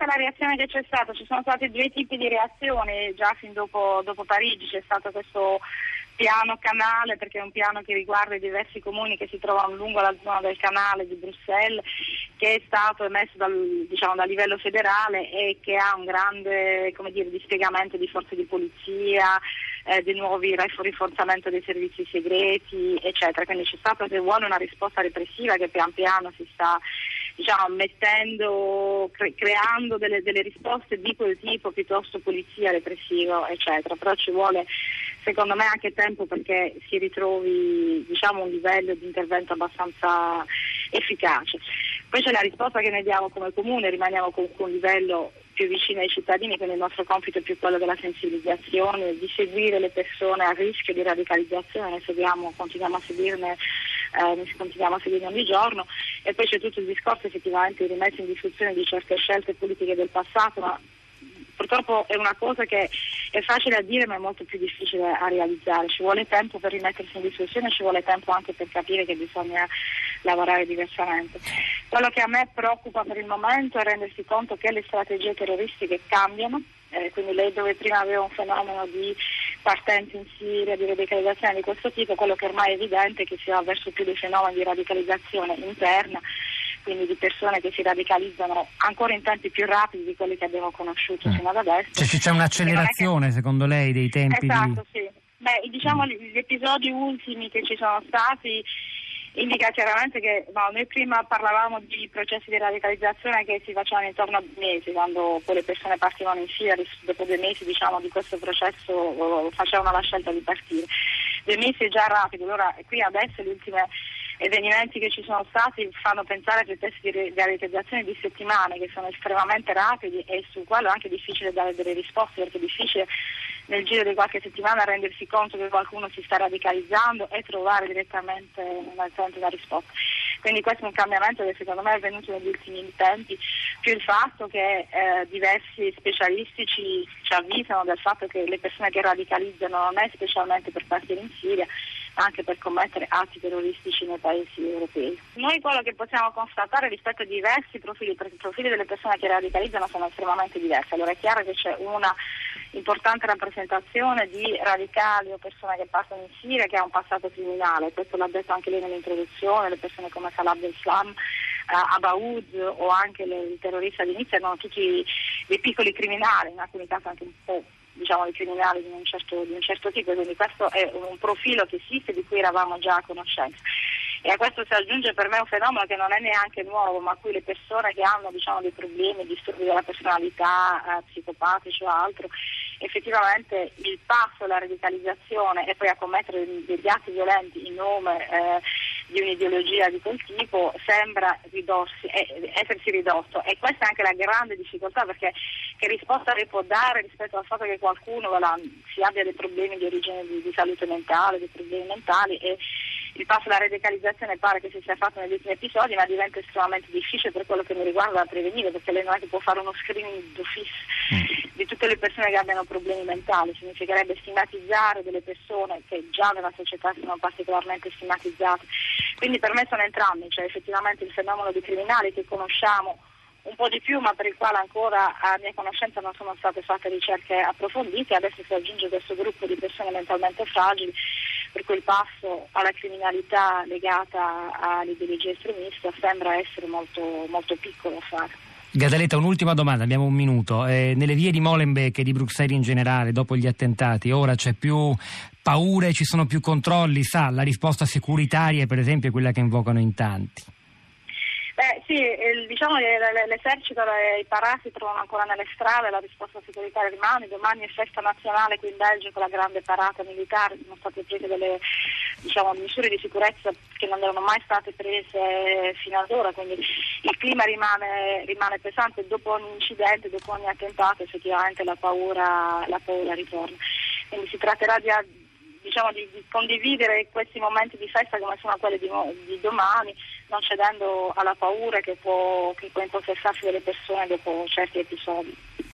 stata la reazione che c'è stata, ci sono stati due tipi di reazioni, già fin dopo, dopo Parigi c'è stato questo piano canale perché è un piano che riguarda i diversi comuni che si trovano lungo la zona del canale di Bruxelles che è stato emesso dal, diciamo, dal livello federale e che ha un grande dire, dispiegamento di forze di polizia, eh, di nuovi rinforzamento dei servizi segreti, eccetera. Quindi c'è stata se vuole una risposta repressiva che pian piano si sta diciamo, mettendo, cre- creando delle, delle, risposte di quel tipo, piuttosto polizia, repressivo, eccetera. Però ci vuole secondo me anche tempo perché si ritrovi diciamo, un livello di intervento abbastanza efficace. Poi c'è la risposta che noi diamo come comune, rimaniamo con un livello più vicino ai cittadini, quindi il nostro compito è più quello della sensibilizzazione, di seguire le persone a rischio di radicalizzazione, seguiamo, continuiamo a seguirne eh, continuiamo a seguire ogni giorno e poi c'è tutto il discorso effettivamente di rimesso in discussione di certe scelte politiche del passato, ma purtroppo è una cosa che è facile a dire ma è molto più difficile a realizzare, ci vuole tempo per rimettersi in discussione, ci vuole tempo anche per capire che bisogna lavorare diversamente. Quello che a me preoccupa per il momento è rendersi conto che le strategie terroristiche cambiano, eh, quindi lei dove prima aveva un fenomeno di partenza in Siria, di radicalizzazione di questo tipo, quello che ormai è evidente è che si va verso più dei fenomeni di radicalizzazione interna, quindi di persone che si radicalizzano ancora in tempi più rapidi di quelli che abbiamo conosciuto mm. fino ad adesso. Cioè c'è un'accelerazione che... secondo lei dei tempi? Esatto, di... sì. Beh, diciamo gli episodi ultimi che ci sono stati indica chiaramente che no, noi prima parlavamo di processi di radicalizzazione che si facevano intorno a due mesi, quando poi le persone partivano in Siria, dopo due mesi diciamo, di questo processo facevano la scelta di partire. Due mesi è già rapido, allora qui adesso le ultime avvenimenti che ci sono stati fanno pensare a processi di realizzazione di settimane che sono estremamente rapidi e su quello è anche difficile dare delle risposte perché è difficile nel giro di qualche settimana rendersi conto che qualcuno si sta radicalizzando e trovare direttamente nel centro una risposta. Quindi questo è un cambiamento che secondo me è avvenuto negli ultimi tempi, più il fatto che eh, diversi specialisti ci, ci avvisano del fatto che le persone che radicalizzano non è specialmente per partire in Siria, anche per commettere atti terroristici nei paesi europei. Noi quello che possiamo constatare rispetto a diversi profili, perché i profili delle persone che radicalizzano sono estremamente diversi, allora è chiaro che c'è una importante rappresentazione di radicali o persone che passano in Siria che ha un passato criminale, questo l'ha detto anche lei nell'introduzione, le persone come Salah Abdel-Islam, eh, Abaoud o anche le, il terrorista Nizza erano tutti dei piccoli criminali, in alcuni casi anche un po' diciamo, di criminali di un, certo, di un certo tipo, quindi questo è un profilo che esiste di cui eravamo già a conoscenza. E a questo si aggiunge per me un fenomeno che non è neanche nuovo, ma a cui le persone che hanno diciamo, dei problemi, disturbi della personalità, eh, psicopatici o altro, effettivamente il passo alla radicalizzazione e poi a commettere degli atti violenti in nome eh, di un'ideologia di quel tipo sembra ridorsi, eh, essersi ridotto. E questa è anche la grande difficoltà perché che risposta lei può dare rispetto al fatto che qualcuno voilà, si abbia dei problemi di origine di, di salute mentale, dei problemi mentali e il passo alla radicalizzazione pare che si sia fatto negli ultimi episodi, ma diventa estremamente difficile per quello che mi riguarda da prevenire, perché lei non è che può fare uno screening d'ufficio mm. di tutte le persone che abbiano problemi mentali, significherebbe stigmatizzare delle persone che già nella società sono particolarmente stigmatizzate. Quindi per me sono entrambi, cioè effettivamente il fenomeno dei criminali che conosciamo un po' di più, ma per il quale ancora a mia conoscenza non sono state fatte ricerche approfondite. Adesso si aggiunge questo gruppo di persone mentalmente fragili, per il passo alla criminalità legata all'ideologia estremista sembra essere molto, molto piccolo a fare. Gadaletta, un'ultima domanda, abbiamo un minuto. Eh, nelle vie di Molenbeek e di Bruxelles in generale, dopo gli attentati, ora c'è più paura e ci sono più controlli? Sa, la risposta securitaria, per esempio, è quella che invocano in tanti. Beh, sì, diciamo che l'esercito e i parati si trovano ancora nelle strade, la risposta securitaria rimane, domani è festa nazionale qui in Belgio con la grande parata militare, sono state prese delle diciamo, misure di sicurezza che non erano mai state prese fino ad ora, quindi il clima rimane, rimane pesante, dopo ogni incidente, dopo ogni attentato effettivamente la paura, la paura ritorna. Quindi si tratterà di diciamo, di, di, condividere questi momenti di festa come sono quelli di, di domani, non cedendo alla paura che può, che può impossessarsi delle persone dopo certi episodi.